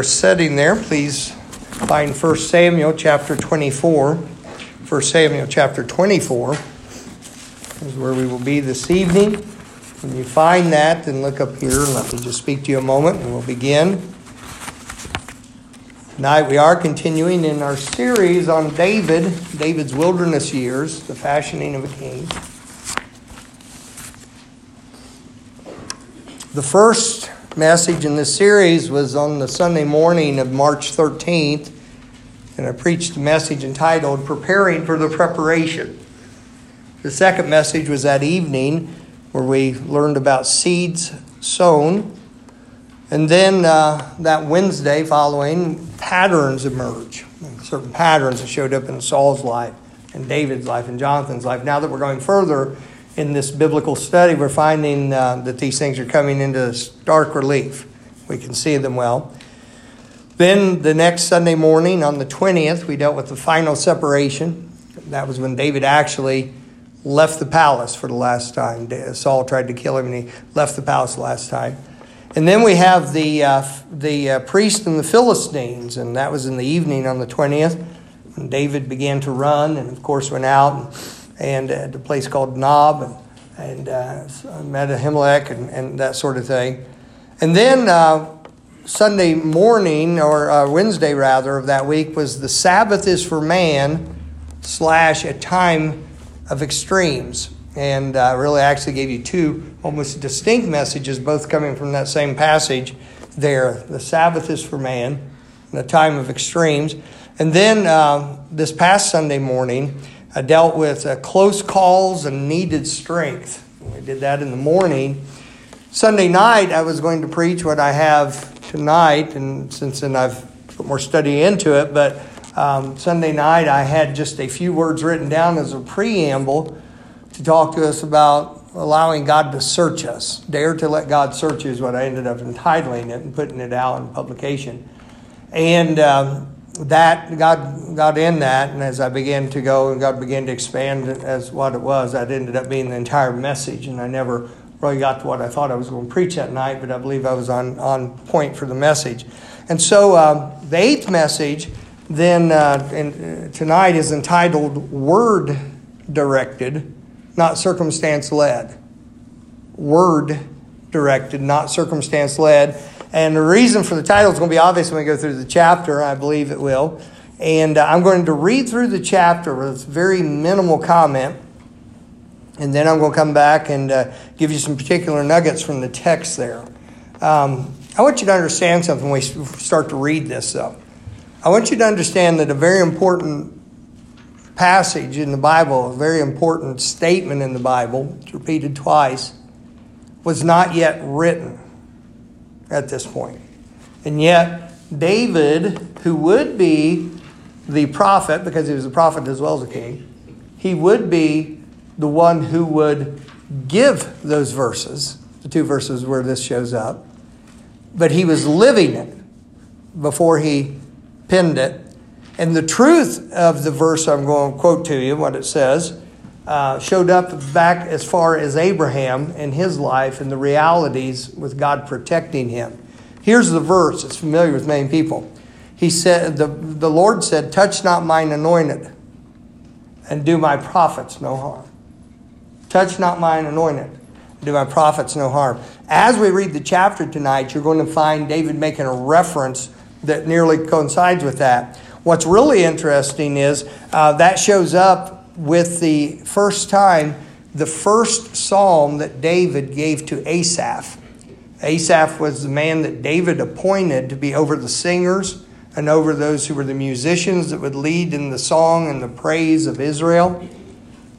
you're sitting there, please find 1 Samuel chapter 24. 1 Samuel chapter 24 is where we will be this evening. When you find that, then look up here and let me just speak to you a moment and we'll begin. Tonight we are continuing in our series on David, David's wilderness years, the fashioning of a king. The first message in this series was on the Sunday morning of March 13th, and I preached a message entitled Preparing for the Preparation. The second message was that evening where we learned about seeds sown. And then uh, that Wednesday following, patterns emerge. Certain patterns that showed up in Saul's life, and David's life, and Jonathan's life. Now that we're going further, in this biblical study, we're finding uh, that these things are coming into stark relief. We can see them well. Then the next Sunday morning, on the 20th, we dealt with the final separation. That was when David actually left the palace for the last time. Saul tried to kill him, and he left the palace the last time. And then we have the, uh, the uh, priest and the Philistines, and that was in the evening on the 20th. When David began to run, and of course went out and and at a place called Nob and, and uh, met Ahimelech and, and that sort of thing. And then uh, Sunday morning, or uh, Wednesday rather, of that week was the Sabbath is for man slash a time of extremes. And uh, really actually gave you two almost distinct messages, both coming from that same passage there. The Sabbath is for man, and a time of extremes. And then uh, this past Sunday morning, I dealt with uh, close calls and needed strength. We did that in the morning. Sunday night, I was going to preach what I have tonight, and since then I've put more study into it. But um, Sunday night, I had just a few words written down as a preamble to talk to us about allowing God to search us. Dare to let God search is what I ended up entitling it and putting it out in publication. And um, that God got in that, and as I began to go and God began to expand as what it was, that ended up being the entire message, and I never really got to what I thought I was going to preach that night, but I believe I was on, on point for the message. And so um, the eighth message then uh, in, uh, tonight is entitled Word Directed, not Circumstance Led. Word Directed, not Circumstance Led. And the reason for the title is going to be obvious when we go through the chapter. I believe it will. And uh, I'm going to read through the chapter with very minimal comment. And then I'm going to come back and uh, give you some particular nuggets from the text there. Um, I want you to understand something when we start to read this, though. I want you to understand that a very important passage in the Bible, a very important statement in the Bible, it's repeated twice, was not yet written at this point. And yet, David, who would be the prophet, because he was a prophet as well as a king, he would be the one who would give those verses, the two verses where this shows up. But he was living it before he penned it. And the truth of the verse I'm going to quote to you, what it says, uh, showed up back as far as Abraham in his life and the realities with God protecting him. Here's the verse, it's familiar with many people. He said, the, the Lord said, Touch not mine anointed, and do my prophets no harm. Touch not mine anointed, do my prophets no harm. As we read the chapter tonight, you're going to find David making a reference that nearly coincides with that. What's really interesting is uh, that shows up with the first time, the first psalm that David gave to Asaph. Asaph was the man that David appointed to be over the singers and over those who were the musicians that would lead in the song and the praise of Israel.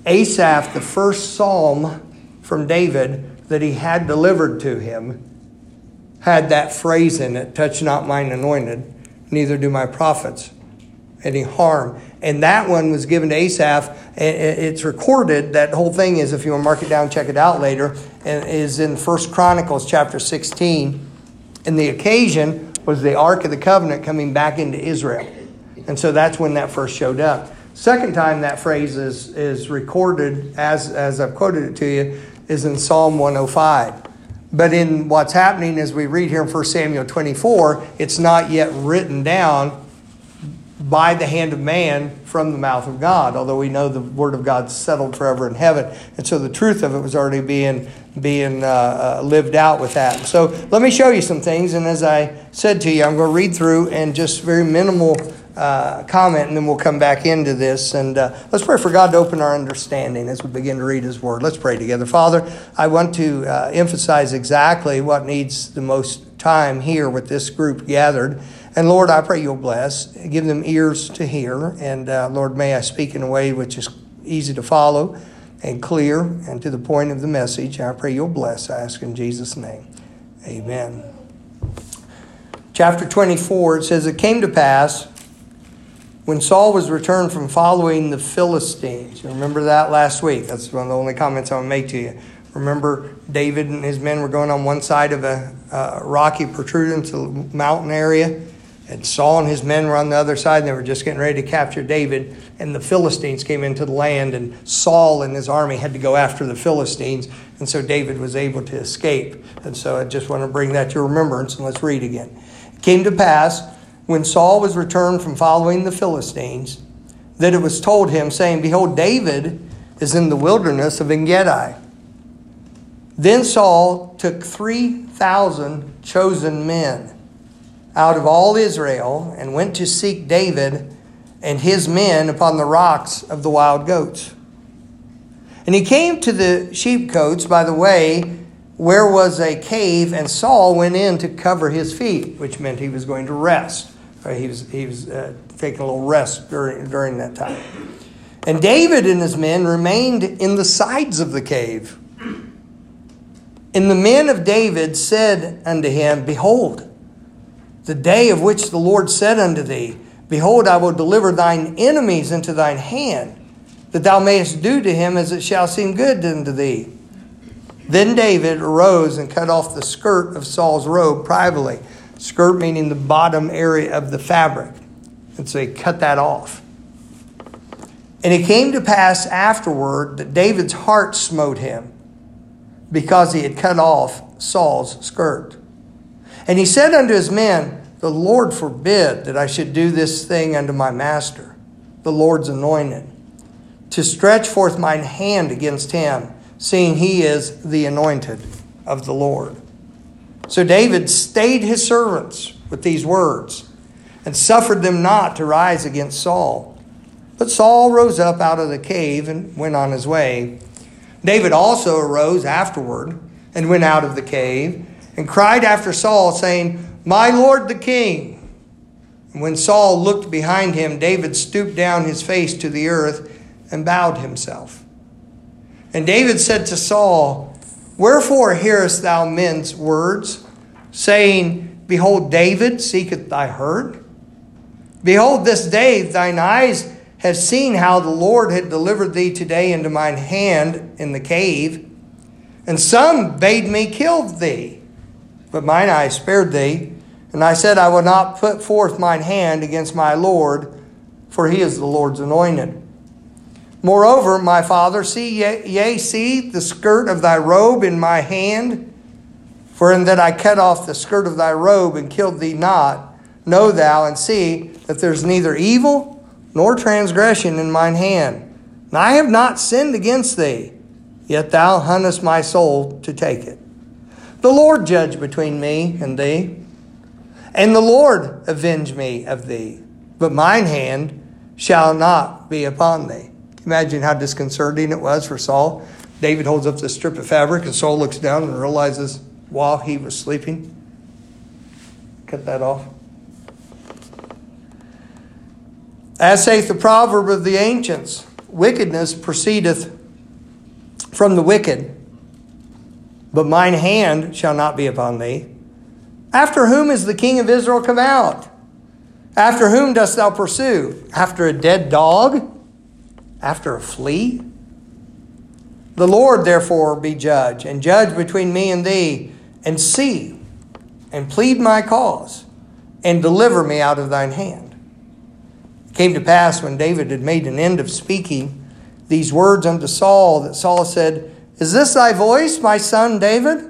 Asaph, the first psalm from David that he had delivered to him, had that phrase in it touch not mine anointed, neither do my prophets any harm. And that one was given to Asaph. It's recorded. That whole thing is, if you want to mark it down, check it out later. And is in First Chronicles chapter 16. And the occasion was the Ark of the Covenant coming back into Israel. And so that's when that first showed up. Second time that phrase is, is recorded, as, as I've quoted it to you, is in Psalm 105. But in what's happening as we read here in 1 Samuel 24, it's not yet written down by the hand of man from the mouth of God, although we know the word of God settled forever in heaven. And so the truth of it was already being, being uh, uh, lived out with that. So let me show you some things. And as I said to you, I'm going to read through and just very minimal uh, comment, and then we'll come back into this. And uh, let's pray for God to open our understanding as we begin to read His Word. Let's pray together. Father, I want to uh, emphasize exactly what needs the most time here with this group gathered. And Lord, I pray you'll bless, give them ears to hear. And uh, Lord, may I speak in a way which is easy to follow and clear and to the point of the message. I pray you'll bless. I ask in Jesus' name. Amen. Chapter 24, it says, It came to pass when Saul was returned from following the Philistines. You remember that last week? That's one of the only comments I'll make to you. Remember, David and his men were going on one side of a, a rocky protrudence, a mountain area, and Saul and his men were on the other side, and they were just getting ready to capture David. And the Philistines came into the land, and Saul and his army had to go after the Philistines. And so David was able to escape. And so I just want to bring that to remembrance, and let's read again. It came to pass when Saul was returned from following the Philistines, that it was told him, saying, Behold, David is in the wilderness of Engedi. Then Saul took 3,000 chosen men out of all Israel and went to seek David and his men upon the rocks of the wild goats. And he came to the sheepcotes by the way where was a cave, and Saul went in to cover his feet, which meant he was going to rest. He was, he was uh, taking a little rest during, during that time. And David and his men remained in the sides of the cave. And the men of David said unto him, Behold, the day of which the Lord said unto thee, Behold, I will deliver thine enemies into thine hand, that thou mayest do to him as it shall seem good unto thee. Then David arose and cut off the skirt of Saul's robe privately Skirt meaning the bottom area of the fabric. And so he cut that off. And it came to pass afterward that David's heart smote him because he had cut off Saul's skirt. And he said unto his men, The Lord forbid that I should do this thing unto my master, the Lord's anointed, to stretch forth mine hand against him, seeing he is the anointed of the Lord. So David stayed his servants with these words and suffered them not to rise against Saul. But Saul rose up out of the cave and went on his way. David also arose afterward and went out of the cave and cried after Saul, saying, My lord the king. And when Saul looked behind him, David stooped down his face to the earth and bowed himself. And David said to Saul, Wherefore hearest thou men's words, saying, Behold, David seeketh thy hurt? Behold, this day thine eyes have seen how the Lord had delivered thee today into mine hand in the cave. And some bade me kill thee, but mine eyes spared thee. And I said, I will not put forth mine hand against my Lord, for he is the Lord's anointed. Moreover, my father, see, yea, see the skirt of thy robe in my hand, for in that I cut off the skirt of thy robe and killed thee not, know thou and see that there's neither evil nor transgression in mine hand. And I have not sinned against thee, yet thou huntest my soul to take it. The Lord judge between me and thee, and the Lord avenge me of thee, but mine hand shall not be upon thee. Imagine how disconcerting it was for Saul. David holds up this strip of fabric, and Saul looks down and realizes while he was sleeping, cut that off. As saith the proverb of the ancients, wickedness proceedeth from the wicked, but mine hand shall not be upon thee. After whom is the king of Israel come out? After whom dost thou pursue? After a dead dog? after a flea? The Lord therefore be judge, and judge between me and thee, and see, and plead my cause, and deliver me out of thine hand. It came to pass when David had made an end of speaking these words unto Saul, that Saul said, Is this thy voice, my son David?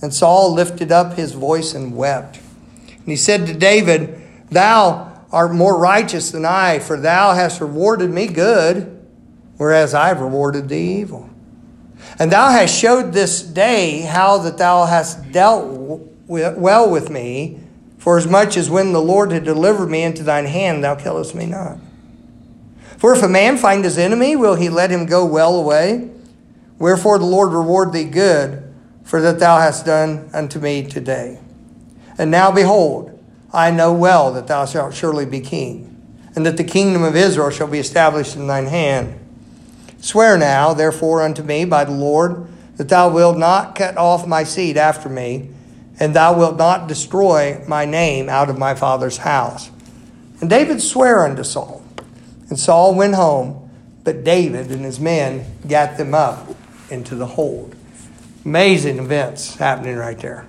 And Saul lifted up his voice and wept. And he said to David, Thou art more righteous than I, for thou hast rewarded me good, whereas I have rewarded thee evil. And thou hast showed this day how that thou hast dealt well with me, for as much as when the Lord had delivered me into thine hand, thou killest me not. For if a man find his enemy, will he let him go well away? Wherefore the Lord reward thee good, for that thou hast done unto me today. And now behold, I know well that thou shalt surely be king, and that the kingdom of Israel shall be established in thine hand. Swear now, therefore, unto me by the Lord, that thou wilt not cut off my seed after me, and thou wilt not destroy my name out of my father's house. And David sware unto Saul. And Saul went home, but David and his men got them up into the hold. Amazing events happening right there.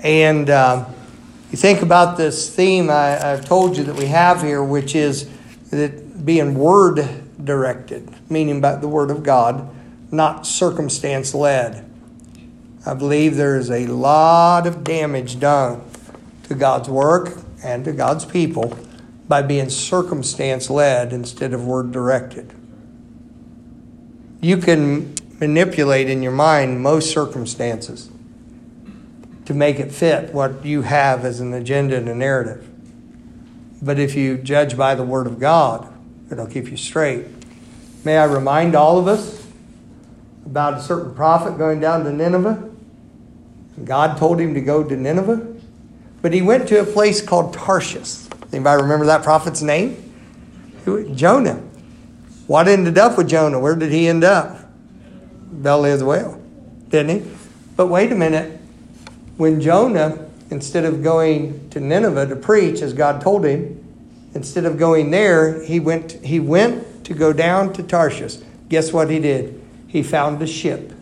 And. Uh, you think about this theme I, have told you that we have here, which is that being word directed, meaning by the word of God, not circumstance led. I believe there is a lot of damage done to God's work and to God's people by being circumstance led instead of word directed. You can manipulate in your mind most circumstances to make it fit what you have as an agenda and a narrative. But if you judge by the Word of God, it'll keep you straight. May I remind all of us about a certain prophet going down to Nineveh? God told him to go to Nineveh, but he went to a place called Tarshish. Anybody remember that prophet's name? Jonah. What ended up with Jonah? Where did he end up? Belly of the whale, didn't he? But wait a minute when Jonah, instead of going to Nineveh to preach as God told him, instead of going there, he went, he went to go down to Tarshish. Guess what he did? He found a ship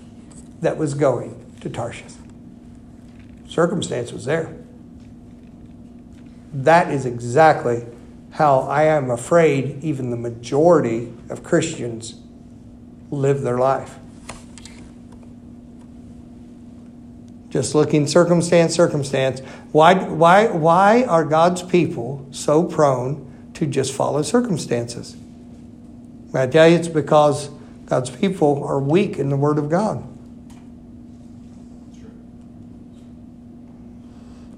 that was going to Tarshish. Circumstance was there. That is exactly how I am afraid even the majority of Christians live their life. Just looking circumstance, circumstance. Why, why, why are God's people so prone to just follow circumstances? I tell you, it's because God's people are weak in the Word of God.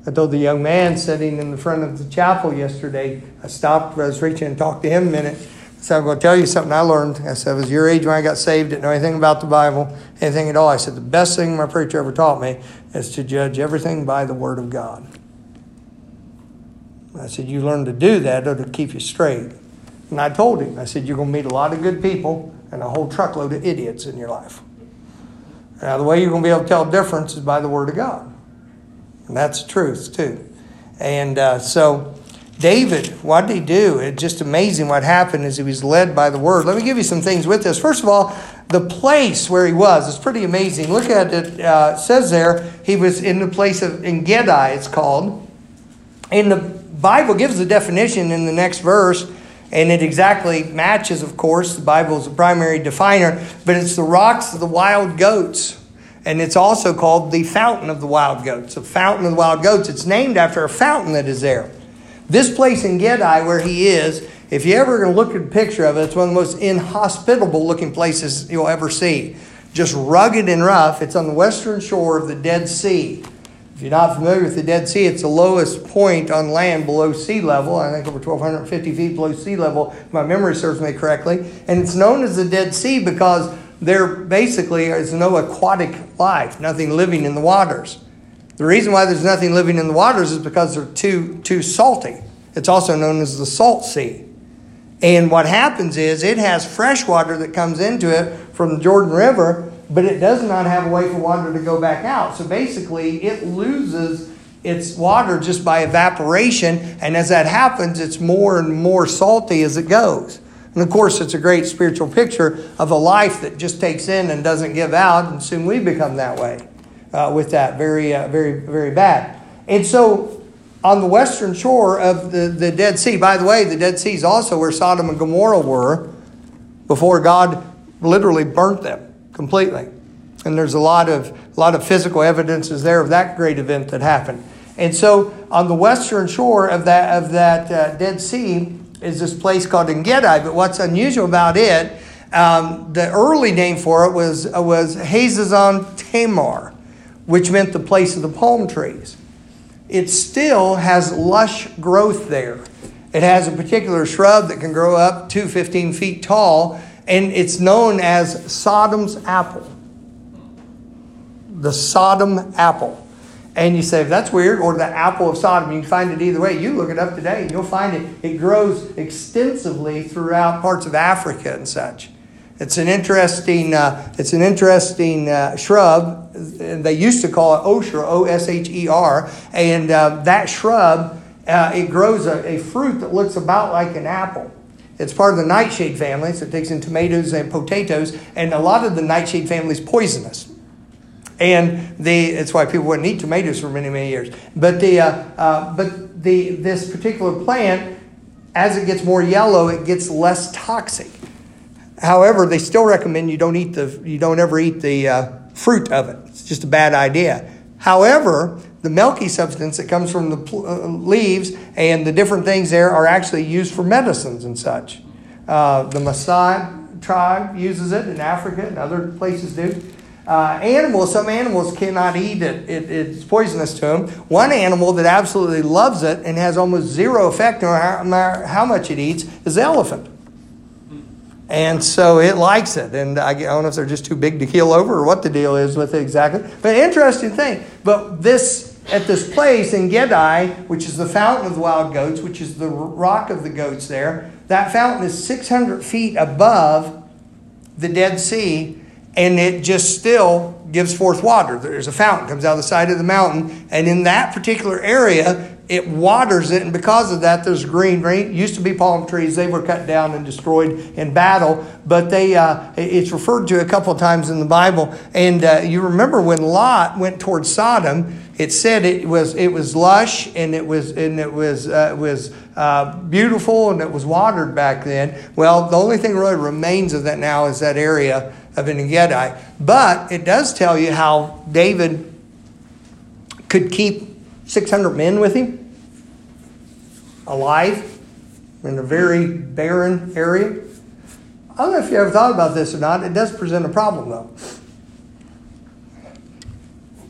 I told the young man sitting in the front of the chapel yesterday, I stopped, I was reaching and talked to him a minute. I'm going to tell you something I learned. I said, I was your age when I got saved, didn't know anything about the Bible, anything at all. I said, the best thing my preacher ever taught me is to judge everything by the Word of God. I said, you learn to do that, it'll keep you straight. And I told him, I said, you're going to meet a lot of good people and a whole truckload of idiots in your life. Now, the way you're going to be able to tell the difference is by the Word of God. And that's the truth, too. And uh, so David, what did he do? It's just amazing what happened as he was led by the word. Let me give you some things with this. First of all, the place where he was is pretty amazing. Look at it. Uh, it says there he was in the place of Engedi. It's called. And the Bible gives the definition in the next verse, and it exactly matches. Of course, the Bible is the primary definer, but it's the rocks of the wild goats. And it's also called the fountain of the wild goats. The fountain of the wild goats. It's named after a fountain that is there. This place Engedi, where he is, if you ever look at a picture of it, it's one of the most inhospitable looking places you'll ever see. Just rugged and rough. It's on the western shore of the Dead Sea. If you're not familiar with the Dead Sea, it's the lowest point on land below sea level. I think over 1,250 feet below sea level, if my memory serves me correctly. And it's known as the Dead Sea because there basically is no aquatic life, nothing living in the waters. The reason why there's nothing living in the waters is because they're too, too salty. It's also known as the salt sea. And what happens is it has fresh water that comes into it from the Jordan River, but it does not have a way for water to go back out. So basically, it loses its water just by evaporation. And as that happens, it's more and more salty as it goes. And of course, it's a great spiritual picture of a life that just takes in and doesn't give out, and soon we become that way uh, with that. Very, uh, very, very bad. And so on the western shore of the, the Dead Sea, by the way, the Dead Sea is also where Sodom and Gomorrah were before God literally burnt them completely. And there's a lot of, a lot of physical evidences there of that great event that happened. And so on the western shore of that, of that uh, Dead Sea is this place called Engedi. But what's unusual about it, um, the early name for it was, was Hazazon Tamar, which meant the place of the palm trees. It still has lush growth there. It has a particular shrub that can grow up to 15 feet tall, and it's known as Sodom's apple. The Sodom apple. And you say, that's weird, or the apple of Sodom. You can find it either way. You look it up today and you'll find it. It grows extensively throughout parts of Africa and such. It's an interesting, uh, it's an interesting uh, shrub. They used to call it osher, O S H E R. And uh, that shrub, uh, it grows a, a fruit that looks about like an apple. It's part of the nightshade family, so it takes in tomatoes and potatoes. And a lot of the nightshade family is poisonous. And the, it's why people wouldn't eat tomatoes for many, many years. But, the, uh, uh, but the, this particular plant, as it gets more yellow, it gets less toxic. However, they still recommend you don't eat the, you don't ever eat the uh, fruit of it. It's just a bad idea. However, the milky substance that comes from the pl- uh, leaves and the different things there are actually used for medicines and such. Uh, the Maasai tribe uses it in Africa and other places do. Uh, animals, some animals cannot eat it. it. It's poisonous to them. One animal that absolutely loves it and has almost zero effect no matter how much it eats is the elephant. And so it likes it. And I don't know if they're just too big to keel over or what the deal is with it exactly. But interesting thing. But this, at this place Engedi, which is the fountain of the wild goats, which is the rock of the goats there, that fountain is 600 feet above the Dead Sea and it just still gives forth water. There's a fountain comes out of the side of the mountain, and in that particular area, it waters it, and because of that, there's green. Green used to be palm trees; they were cut down and destroyed in battle. But they, uh, it's referred to a couple of times in the Bible. And uh, you remember when Lot went towards Sodom, it said it was it was lush and it was and it was uh, was uh, beautiful and it was watered back then. Well, the only thing really remains of that now is that area of En Gedi. But it does tell you how David could keep 600 men with him alive in a very barren area. I don't know if you ever thought about this or not. It does present a problem, though.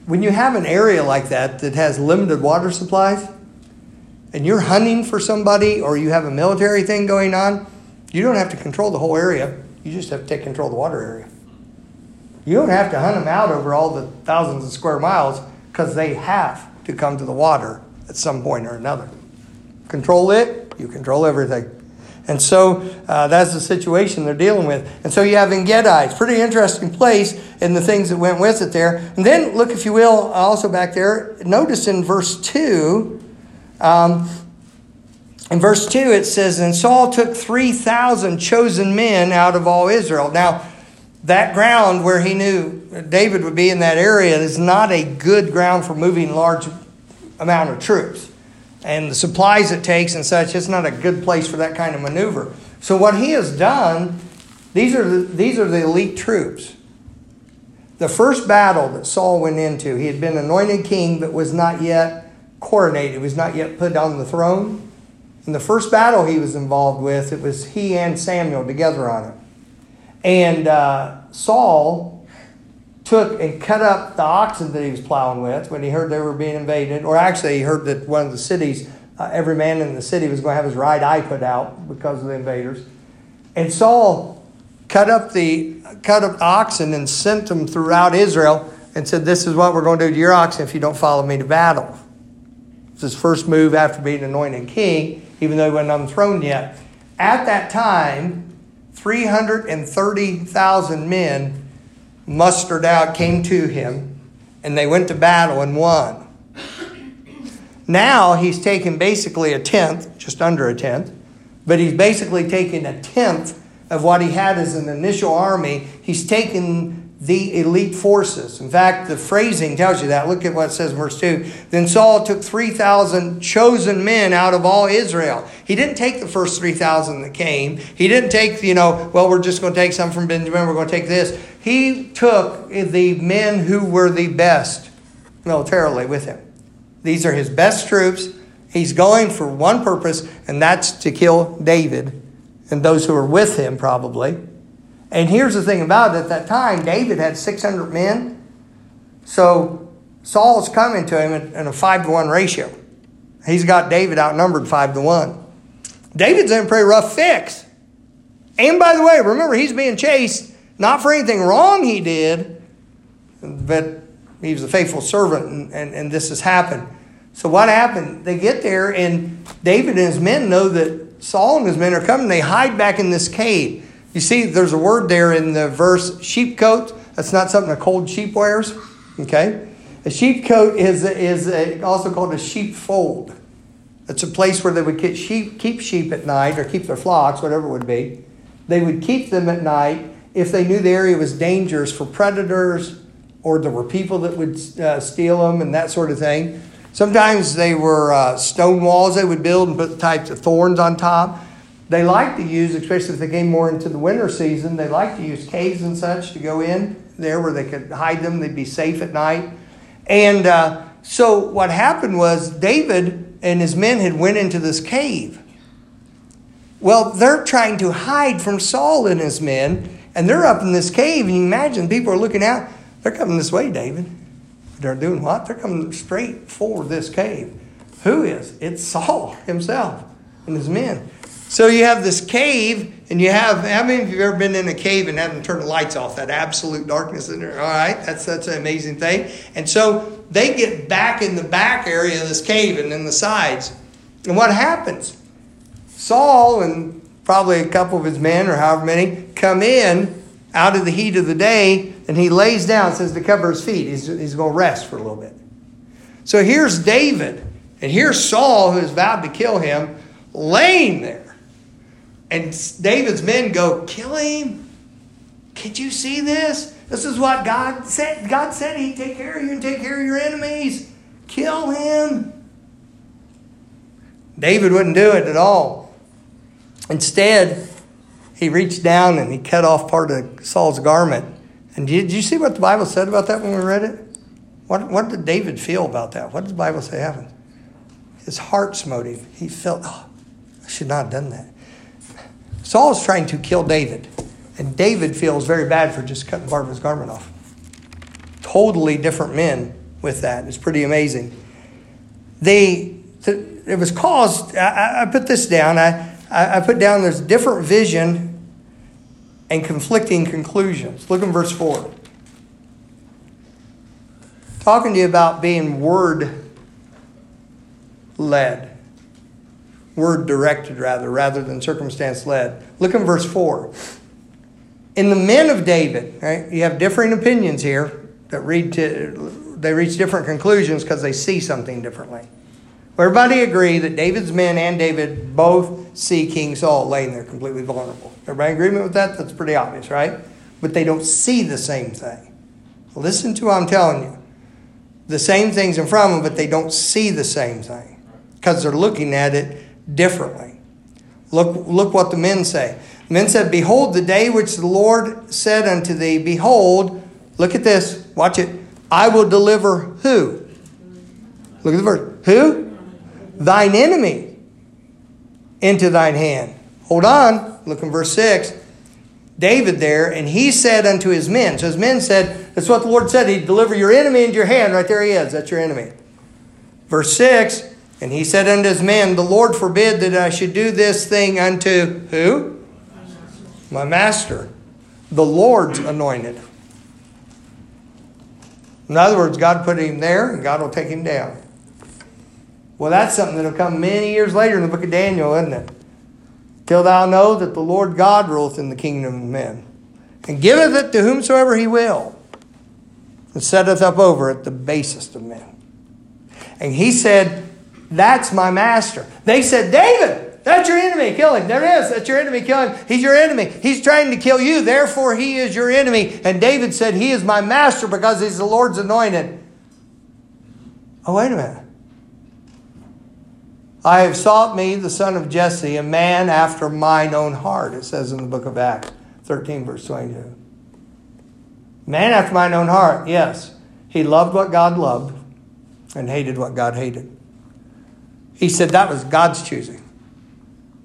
When you have an area like that that has limited water supplies, and you're hunting for somebody or you have a military thing going on, you don't have to control the whole area. You just have to take control of the water area. You don't have to hunt them out over all the thousands of square miles because they have to come to the water at some point or another. Control it, you control everything. And so uh, that's the situation they're dealing with. And so you have Engedi. It's a pretty interesting place and the things that went with it there. And then look, if you will, also back there, notice in verse 2, um, in verse 2 it says, And Saul took 3,000 chosen men out of all Israel. Now, that ground where he knew David would be in that area is not a good ground for moving large amount of troops. And the supplies it takes and such, it's not a good place for that kind of maneuver. So what he has done, these are the, these are the elite troops. The first battle that Saul went into, he had been anointed king but was not yet coronated, was not yet put on the throne. In the first battle he was involved with, it was he and Samuel together on it. And uh, Saul took and cut up the oxen that he was plowing with when he heard they were being invaded, or actually, he heard that one of the cities, uh, every man in the city was going to have his right eye put out because of the invaders. And Saul cut up the cut up oxen and sent them throughout Israel and said, "This is what we're going to do to your oxen if you don't follow me to battle." It's his first move after being anointed king, even though he wasn't on the throne yet. At that time, 330,000 men mustered out, came to him, and they went to battle and won. Now he's taken basically a tenth, just under a tenth, but he's basically taken a tenth of what he had as an initial army. He's taken the elite forces. In fact, the phrasing tells you that. Look at what it says in verse 2. Then Saul took 3,000 chosen men out of all Israel. He didn't take the first 3,000 that came. He didn't take, you know, well, we're just going to take some from Benjamin, we're going to take this. He took the men who were the best militarily with him. These are his best troops. He's going for one purpose, and that's to kill David and those who are with him, probably. And here's the thing about it at that time, David had 600 men. So Saul's coming to him in a 5 to 1 ratio. He's got David outnumbered 5 to 1. David's in a pretty rough fix. And by the way, remember, he's being chased not for anything wrong he did, but he was a faithful servant, and, and, and this has happened. So what happened? They get there, and David and his men know that Saul and his men are coming. They hide back in this cave. You see, there's a word there in the verse sheepcote. That's not something a cold sheep wears. Okay? A sheepcote is, is a, also called a sheep fold. It's a place where they would keep sheep, keep sheep at night or keep their flocks, whatever it would be. They would keep them at night if they knew the area was dangerous for predators or there were people that would uh, steal them and that sort of thing. Sometimes they were uh, stone walls they would build and put types of thorns on top. They like to use, especially if they came more into the winter season, they like to use caves and such to go in there where they could hide them. They'd be safe at night. And uh, so what happened was David and his men had went into this cave. Well, they're trying to hide from Saul and his men, and they're up in this cave. And you imagine people are looking out. They're coming this way, David. They're doing what? They're coming straight for this cave. Who is? It's Saul himself and his men. So you have this cave, and you have how many of you have ever been in a cave and had them turn the lights off? That absolute darkness in there. All right, that's that's an amazing thing. And so they get back in the back area of this cave and in the sides. And what happens? Saul and probably a couple of his men or however many come in out of the heat of the day, and he lays down, says to cover his feet. He's, he's going to rest for a little bit. So here's David, and here's Saul, who has vowed to kill him, laying there. And David's men go, Kill him. Can't you see this? This is what God said. God said He'd take care of you and take care of your enemies. Kill him. David wouldn't do it at all. Instead, he reached down and he cut off part of Saul's garment. And did you see what the Bible said about that when we read it? What, what did David feel about that? What does the Bible say happened? His heart smote him. He felt, oh, I should not have done that. Saul is trying to kill David, and David feels very bad for just cutting part of his garment off. Totally different men with that. It's pretty amazing. They, it was caused, I, I put this down, I, I put down there's different vision and conflicting conclusions. Look in verse 4. Talking to you about being word led word directed rather, rather than circumstance led. Look in verse 4. In the men of David, right, you have differing opinions here that read to, they reach different conclusions because they see something differently. Everybody agree that David's men and David both see King Saul laying there completely vulnerable. Everybody in agreement with that? That's pretty obvious, right? But they don't see the same thing. Listen to what I'm telling you. The same thing's in front of them, but they don't see the same thing because they're looking at it differently. Look, look what the men say. Men said, Behold, the day which the Lord said unto thee, Behold, look at this, watch it. I will deliver who? Look at the verse. Who? Thine enemy into thine hand. Hold on. Look in verse 6. David there, and he said unto his men. So his men said, That's what the Lord said. He'd deliver your enemy into your hand. Right there he is. That's your enemy. Verse 6 and he said unto his men, The Lord forbid that I should do this thing unto who? My master, the Lord's anointed. In other words, God put him there and God will take him down. Well, that's something that'll come many years later in the book of Daniel, isn't it? Till thou know that the Lord God ruleth in the kingdom of men, and giveth it to whomsoever he will, and setteth up over it the basest of men. And he said, that's my master. They said, David, That's your enemy. Kill him. There it is. That's your enemy. Kill him. He's your enemy. He's trying to kill you. Therefore, he is your enemy. And David said, He is my master because he's the Lord's anointed. Oh, wait a minute. I have sought me the son of Jesse, a man after mine own heart, it says in the book of Acts 13, verse 22. Man after mine own heart, yes. He loved what God loved and hated what God hated. He said that was God's choosing.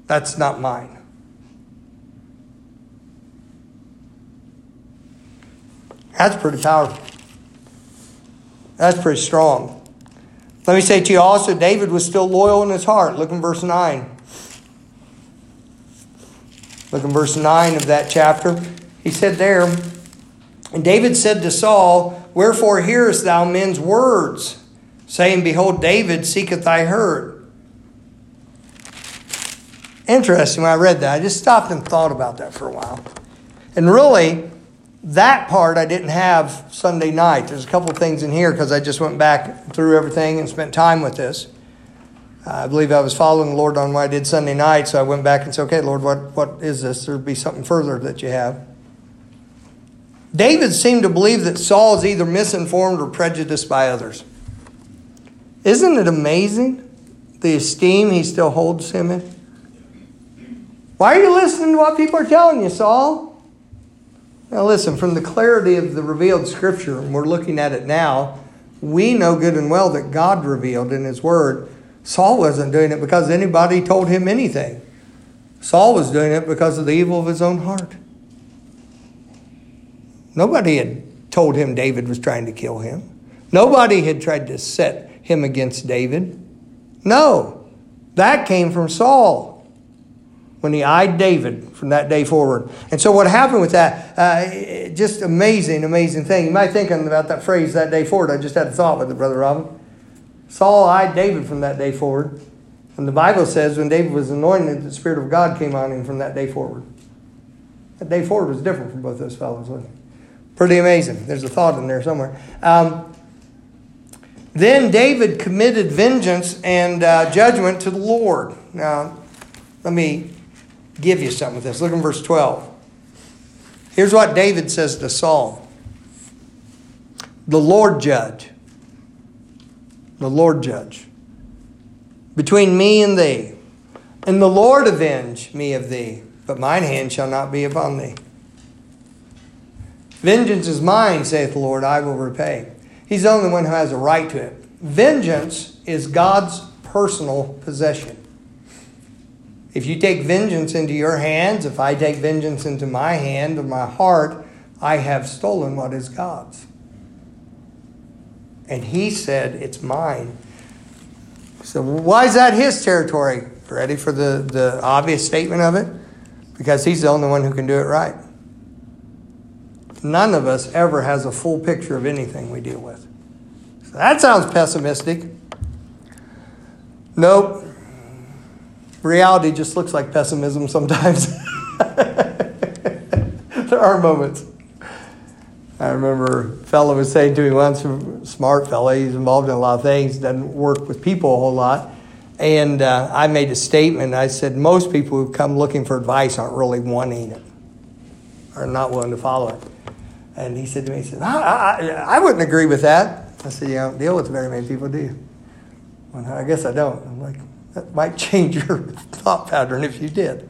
That's not mine. That's pretty powerful. That's pretty strong. Let me say to you also, David was still loyal in his heart. Look in verse 9. Look in verse 9 of that chapter. He said there, And David said to Saul, Wherefore hearest thou men's words, saying, Behold, David seeketh thy herd. Interesting when I read that. I just stopped and thought about that for a while. And really, that part I didn't have Sunday night. There's a couple things in here because I just went back through everything and spent time with this. I believe I was following the Lord on what I did Sunday night, so I went back and said, okay, Lord, what, what is this? There'll be something further that you have. David seemed to believe that Saul is either misinformed or prejudiced by others. Isn't it amazing the esteem he still holds him in? Why are you listening to what people are telling you, Saul? Now, listen, from the clarity of the revealed scripture, and we're looking at it now, we know good and well that God revealed in His Word. Saul wasn't doing it because anybody told him anything. Saul was doing it because of the evil of his own heart. Nobody had told him David was trying to kill him. Nobody had tried to set him against David. No, that came from Saul when he eyed David from that day forward. And so what happened with that, uh, just amazing, amazing thing. You might think about that phrase, that day forward. I just had a thought with it, Brother Robin. Saul eyed David from that day forward. And the Bible says when David was anointed, the Spirit of God came on him from that day forward. That day forward was different from both those fellows, wasn't it? Pretty amazing. There's a thought in there somewhere. Um, then David committed vengeance and uh, judgment to the Lord. Now, let me give you something with this. Look in verse 12. Here's what David says to Saul The Lord judge. The Lord judge. Between me and thee. And the Lord avenge me of thee, but mine hand shall not be upon thee. Vengeance is mine, saith the Lord, I will repay. He's the only one who has a right to it. Vengeance is God's personal possession. If you take vengeance into your hands, if I take vengeance into my hand or my heart, I have stolen what is God's. And he said, It's mine. So, why is that his territory? Ready for the, the obvious statement of it? Because he's the only one who can do it right. None of us ever has a full picture of anything we deal with. So that sounds pessimistic. Nope reality just looks like pessimism sometimes. there are moments. I remember a fellow was saying to me once, smart fellow, he's involved in a lot of things, doesn't work with people a whole lot. And uh, I made a statement. I said, most people who come looking for advice aren't really wanting it, are not willing to follow it. And he said to me, he said, I, I, I wouldn't agree with that. I said, you don't deal with very many people, do you? Well, I guess I don't. I'm like, that might change your thought pattern if you did.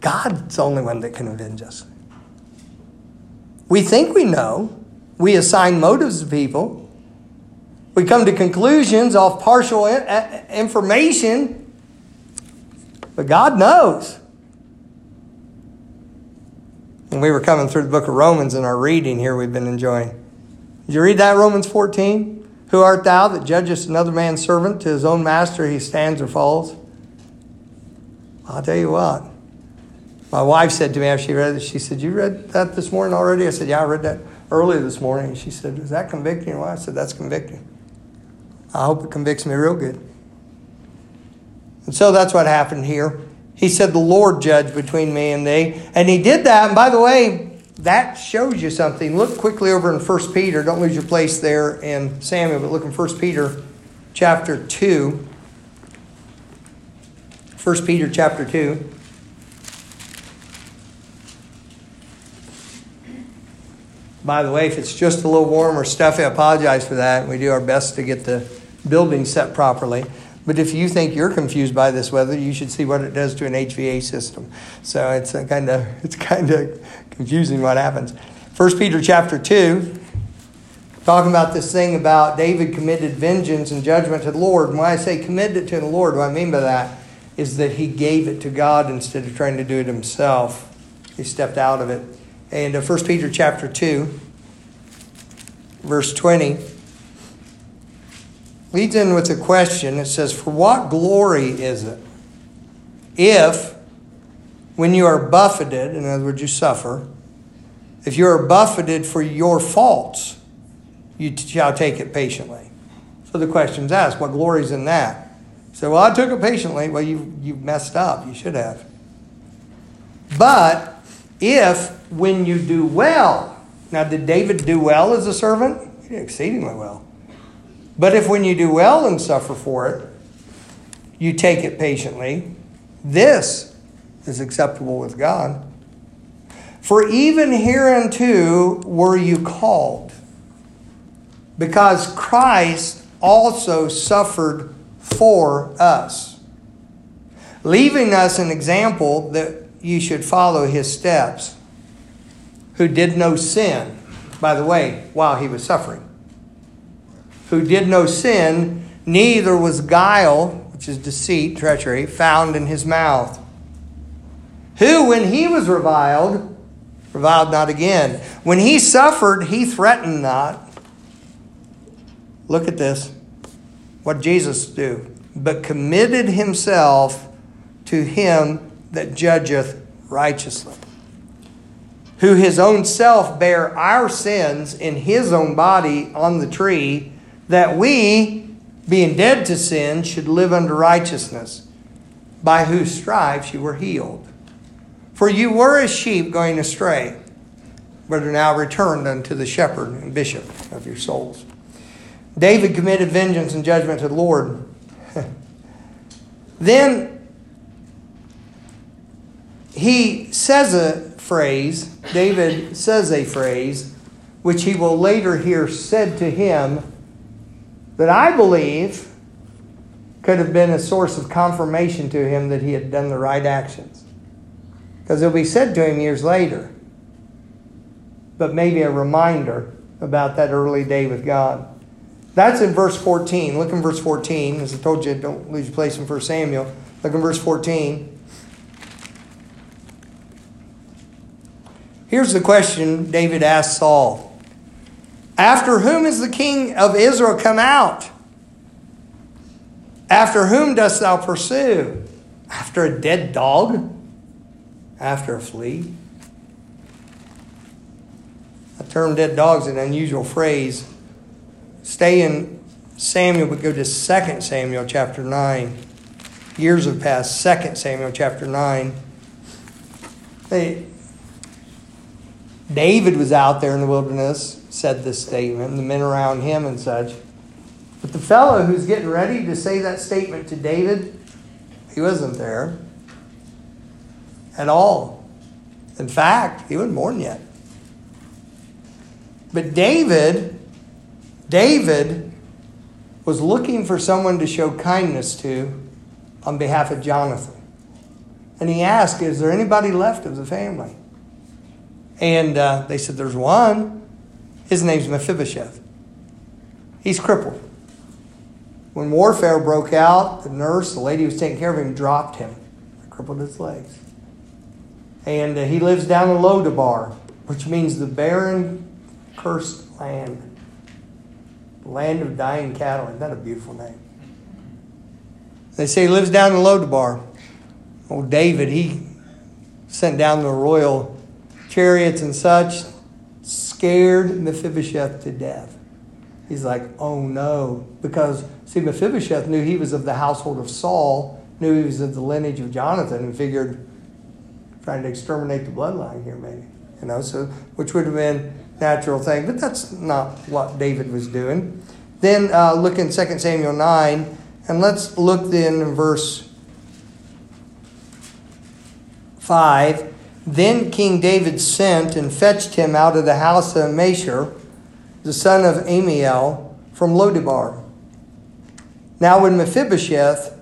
God's the only one that can avenge us. We think we know. We assign motives to people. We come to conclusions off partial information. But God knows. When we were coming through the book of Romans in our reading here, we've been enjoying. Did you read that, Romans 14? Who art thou that judgest another man's servant to his own master he stands or falls? I'll tell you what. My wife said to me after she read it, she said, You read that this morning already? I said, Yeah, I read that earlier this morning. She said, Is that convicting? Well, I said, That's convicting. I hope it convicts me real good. And so that's what happened here. He said, The Lord judge between me and thee. And he did that. And by the way, that shows you something. Look quickly over in 1 Peter. Don't lose your place there in Samuel, but look in 1 Peter chapter 2. 1 Peter chapter 2. By the way, if it's just a little warm or stuffy, I apologize for that. We do our best to get the building set properly. But if you think you're confused by this weather, you should see what it does to an HVAC system. So it's kind of it's kind of confusing what happens. 1 Peter chapter 2, talking about this thing about David committed vengeance and judgment to the Lord. And when I say committed it to the Lord, what I mean by that is that he gave it to God instead of trying to do it himself. He stepped out of it. And uh, 1 Peter chapter 2, verse 20, leads in with a question. It says, For what glory is it if, when you are buffeted, in other words, you suffer, if you are buffeted for your faults, you shall take it patiently. So the question's asked, what glory is in that? So, well, I took it patiently. Well, you you messed up. You should have. But if when you do well, now did David do well as a servant? He did exceedingly well. But if when you do well and suffer for it, you take it patiently, this is acceptable with God. For even hereunto were you called, because Christ also suffered for us, leaving us an example that you should follow his steps, who did no sin, by the way, while he was suffering, who did no sin, neither was guile, which is deceit, treachery, found in his mouth, who, when he was reviled, reviled not again. When he suffered, he threatened not. Look at this. What Jesus do? But committed himself to him that judgeth righteously. Who his own self bare our sins in his own body on the tree, that we, being dead to sin, should live unto righteousness, by whose stripes you were healed. For you were as sheep going astray, but are now returned unto the shepherd and bishop of your souls. David committed vengeance and judgment to the Lord. then he says a phrase, David says a phrase, which he will later hear said to him, that I believe could have been a source of confirmation to him that he had done the right actions. Because it'll be said to him years later, but maybe a reminder about that early day with God. That's in verse 14. Look in verse 14. As I told you, don't lose your place in 1 Samuel. Look in verse 14. Here's the question David asked Saul After whom is the king of Israel come out? After whom dost thou pursue? After a dead dog? After a flea? The term dead dog is an unusual phrase stay in Samuel, but go to 2 Samuel chapter 9. Years have passed. 2 Samuel chapter 9. They, David was out there in the wilderness, said this statement, the men around him and such. But the fellow who's getting ready to say that statement to David, he wasn't there at all. In fact, he wasn't born yet. But David David was looking for someone to show kindness to on behalf of Jonathan. And he asked, Is there anybody left of the family? And uh, they said, There's one. His name's Mephibosheth. He's crippled. When warfare broke out, the nurse, the lady who was taking care of him, dropped him, crippled his legs. And uh, he lives down in Lodebar, which means the barren, cursed land. Land of Dying Cattle. Isn't that a beautiful name? They say he lives down in Lodebar. Old David, he sent down the royal chariots and such, scared Mephibosheth to death. He's like, oh no. Because, see, Mephibosheth knew he was of the household of Saul, knew he was of the lineage of Jonathan, and figured trying to exterminate the bloodline here, maybe. You know, so, which would have been natural thing, but that's not what David was doing. Then uh, look in 2 Samuel 9, and let's look then in verse 5 Then King David sent and fetched him out of the house of Machir, the son of Ammiel, from Lodebar. Now, when Mephibosheth,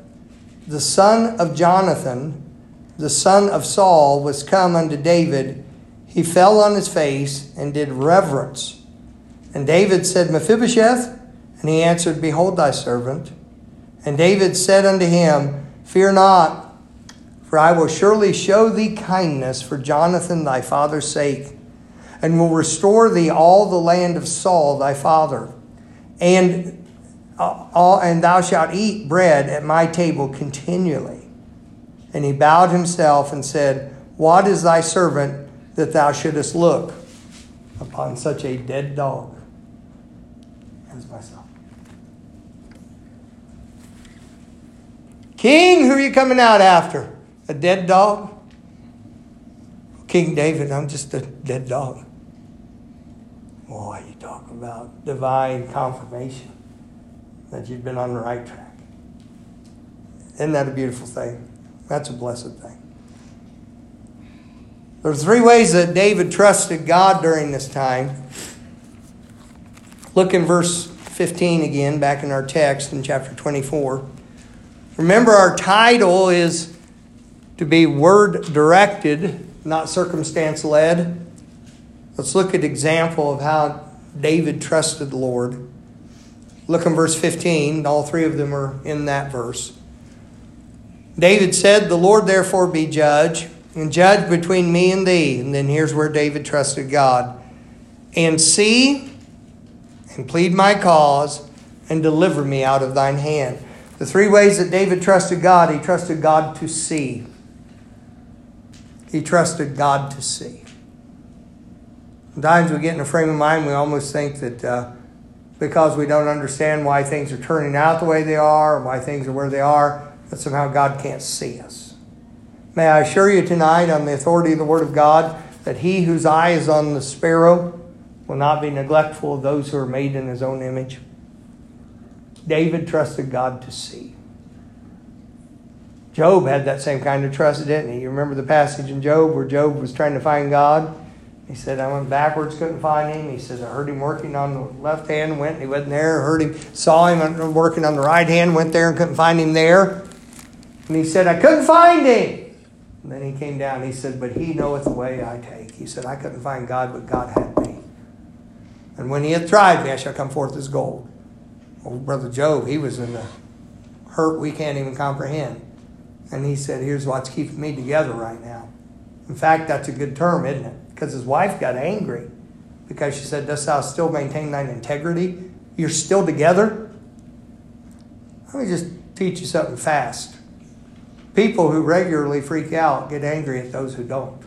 the son of Jonathan, the son of Saul, was come unto David, he fell on his face and did reverence. And David said, Mephibosheth? And he answered, Behold thy servant. And David said unto him, Fear not, for I will surely show thee kindness for Jonathan thy father's sake, and will restore thee all the land of Saul thy father. And uh, and thou shalt eat bread at my table continually. And he bowed himself and said, What is thy servant that thou shouldest look upon such a dead dog as myself? King, who are you coming out after? A dead dog? King David, I'm just a dead dog. Boy, you talk about divine confirmation that you've been on the right track. Isn't that a beautiful thing? That's a blessed thing. There are three ways that David trusted God during this time. Look in verse 15 again, back in our text in chapter 24. Remember, our title is to be word directed, not circumstance led. Let's look at example of how David trusted the Lord. Look in verse 15. All three of them are in that verse. David said, The Lord therefore be judge, and judge between me and thee. And then here's where David trusted God. And see and plead my cause and deliver me out of thine hand. The three ways that David trusted God he trusted God to see, he trusted God to see. Sometimes we get in a frame of mind, we almost think that. Uh, because we don't understand why things are turning out the way they are, or why things are where they are, that somehow God can't see us. May I assure you tonight, on the authority of the Word of God, that he whose eye is on the sparrow will not be neglectful of those who are made in his own image. David trusted God to see. Job had that same kind of trust, didn't he? You remember the passage in Job where Job was trying to find God? He said, I went backwards, couldn't find him. He says, I heard him working on the left hand, went, he wasn't there. Heard him, saw him working on the right hand, went there and couldn't find him there. And he said, I couldn't find him. And then he came down. He said, But he knoweth the way I take. He said, I couldn't find God, but God had me. And when he hath tried me, I shall come forth as gold. Well, Brother Job, he was in the hurt we can't even comprehend. And he said, Here's what's keeping me together right now. In fact, that's a good term, isn't it? because his wife got angry because she said, Dost thou still maintain thine integrity? You're still together? Let me just teach you something fast. People who regularly freak out get angry at those who don't.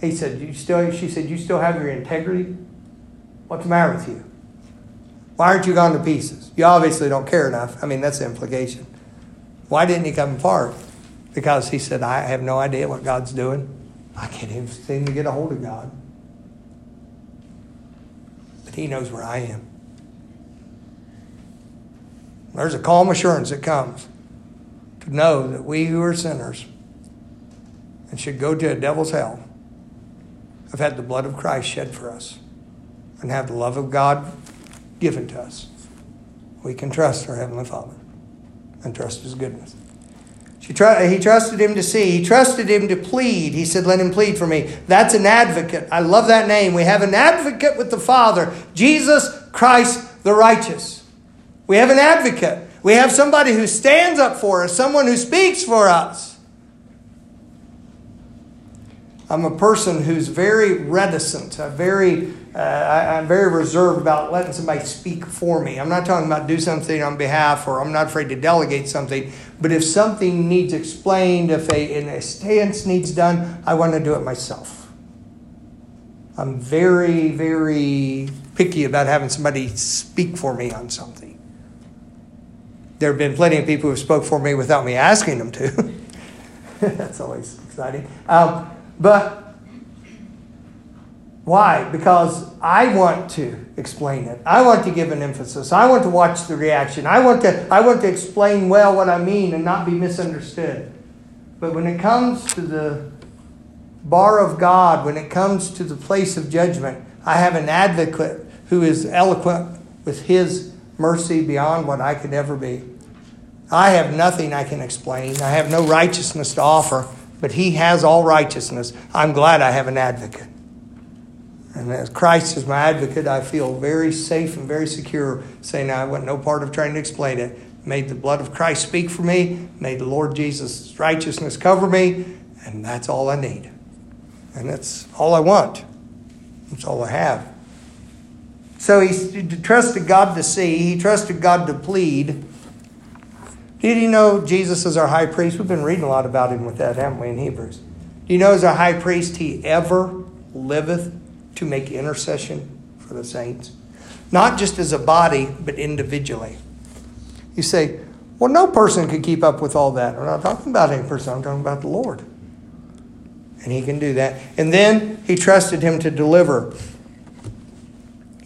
He said, you still, she said, You still have your integrity? What's the matter with you? Why aren't you gone to pieces? You obviously don't care enough. I mean, that's the implication. Why didn't he come apart? because he said, I have no idea what God's doing. I can't even seem to get a hold of God. But he knows where I am. There's a calm assurance that comes to know that we who are sinners and should go to a devil's hell have had the blood of Christ shed for us and have the love of God given to us. We can trust our Heavenly Father and trust His goodness. Tr- uh, he trusted him to see. He trusted him to plead. He said, Let him plead for me. That's an advocate. I love that name. We have an advocate with the Father, Jesus Christ the righteous. We have an advocate. We have somebody who stands up for us, someone who speaks for us. I'm a person who's very reticent, very uh, I, am very reserved about letting somebody speak for me. I'm not talking about do something on behalf or I'm not afraid to delegate something. But if something needs explained, if a, a stance needs done, I want to do it myself. I'm very, very picky about having somebody speak for me on something. There have been plenty of people who have spoke for me without me asking them to. That's always exciting. Um, but why? Because I want to explain it. I want to give an emphasis. I want to watch the reaction. I want to, I want to explain well what I mean and not be misunderstood. But when it comes to the bar of God, when it comes to the place of judgment, I have an advocate who is eloquent with his mercy beyond what I could ever be. I have nothing I can explain. I have no righteousness to offer, but he has all righteousness. I'm glad I have an advocate. And as Christ is my advocate, I feel very safe and very secure saying I want no part of trying to explain it. May the blood of Christ speak for me. May the Lord Jesus' righteousness cover me. And that's all I need. And that's all I want. That's all I have. So he trusted God to see, he trusted God to plead. Did you know Jesus is our high priest? We've been reading a lot about him with that, haven't we, in Hebrews? Do you know as our high priest, he ever liveth to make intercession for the saints? Not just as a body, but individually. You say, well, no person could keep up with all that. I'm not talking about any person, I'm talking about the Lord. And he can do that. And then he trusted him to deliver.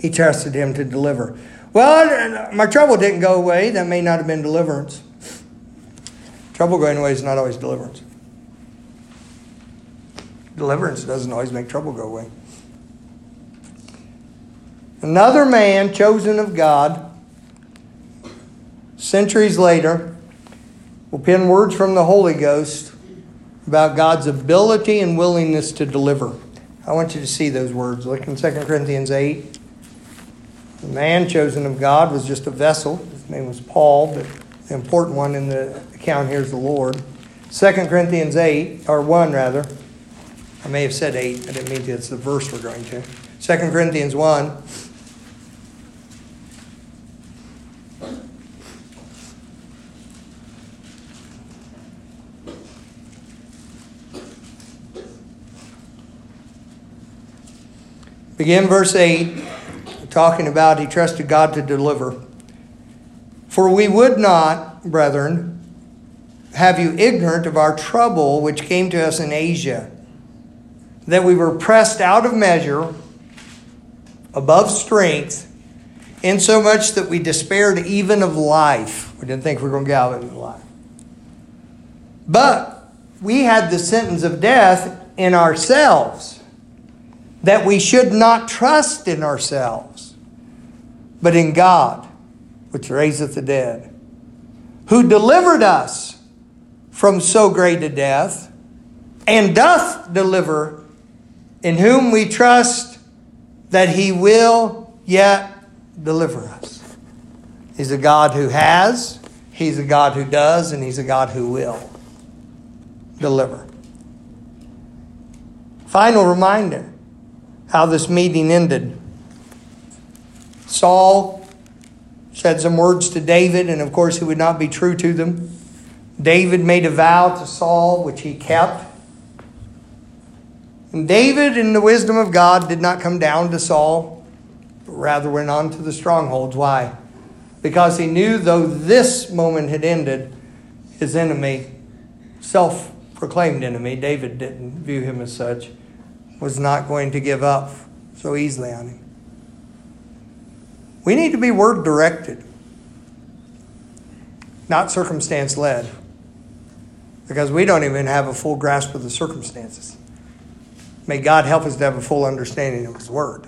He trusted him to deliver. Well, my trouble didn't go away. That may not have been deliverance. Trouble going away is not always deliverance. Deliverance doesn't always make trouble go away. Another man chosen of God, centuries later, will pen words from the Holy Ghost about God's ability and willingness to deliver. I want you to see those words. Look in 2 Corinthians 8. The man chosen of God was just a vessel. His name was Paul, but important one in the account here is the Lord. 2 Corinthians 8, or 1 rather. I may have said 8. I didn't mean to. It's the verse we're going to. 2 Corinthians 1. Begin verse 8, talking about he trusted God to deliver. For we would not, brethren, have you ignorant of our trouble which came to us in Asia, that we were pressed out of measure, above strength, insomuch that we despaired even of life. We didn't think we were going to get out of life. But we had the sentence of death in ourselves that we should not trust in ourselves, but in God, which raiseth the dead, who delivered us from so great a death, and doth deliver, in whom we trust that he will yet deliver us. He's a God who has, he's a God who does, and he's a God who will deliver. Final reminder how this meeting ended. Saul said some words to David, and of course, he would not be true to them. David made a vow to Saul, which he kept. And David, in the wisdom of God, did not come down to Saul, but rather went on to the strongholds. Why? Because he knew, though this moment had ended, his enemy, self proclaimed enemy, David didn't view him as such, was not going to give up so easily on him. We need to be word directed, not circumstance led, because we don't even have a full grasp of the circumstances. May God help us to have a full understanding of His Word.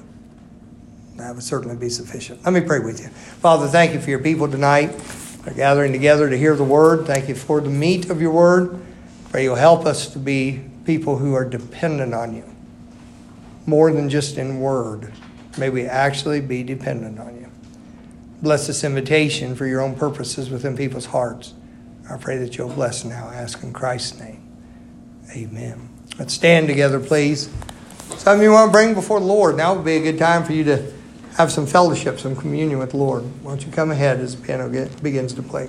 That would certainly be sufficient. Let me pray with you. Father, thank you for your people tonight. They're gathering together to hear the Word. Thank you for the meat of your Word. Pray you'll help us to be people who are dependent on you more than just in word. May we actually be dependent on you. Bless this invitation for your own purposes within people's hearts. I pray that you'll bless now. I ask in Christ's name. Amen. Let's stand together, please. Something you want to bring before the Lord. Now would be a good time for you to have some fellowship, some communion with the Lord. Why don't you come ahead as the piano begins to play?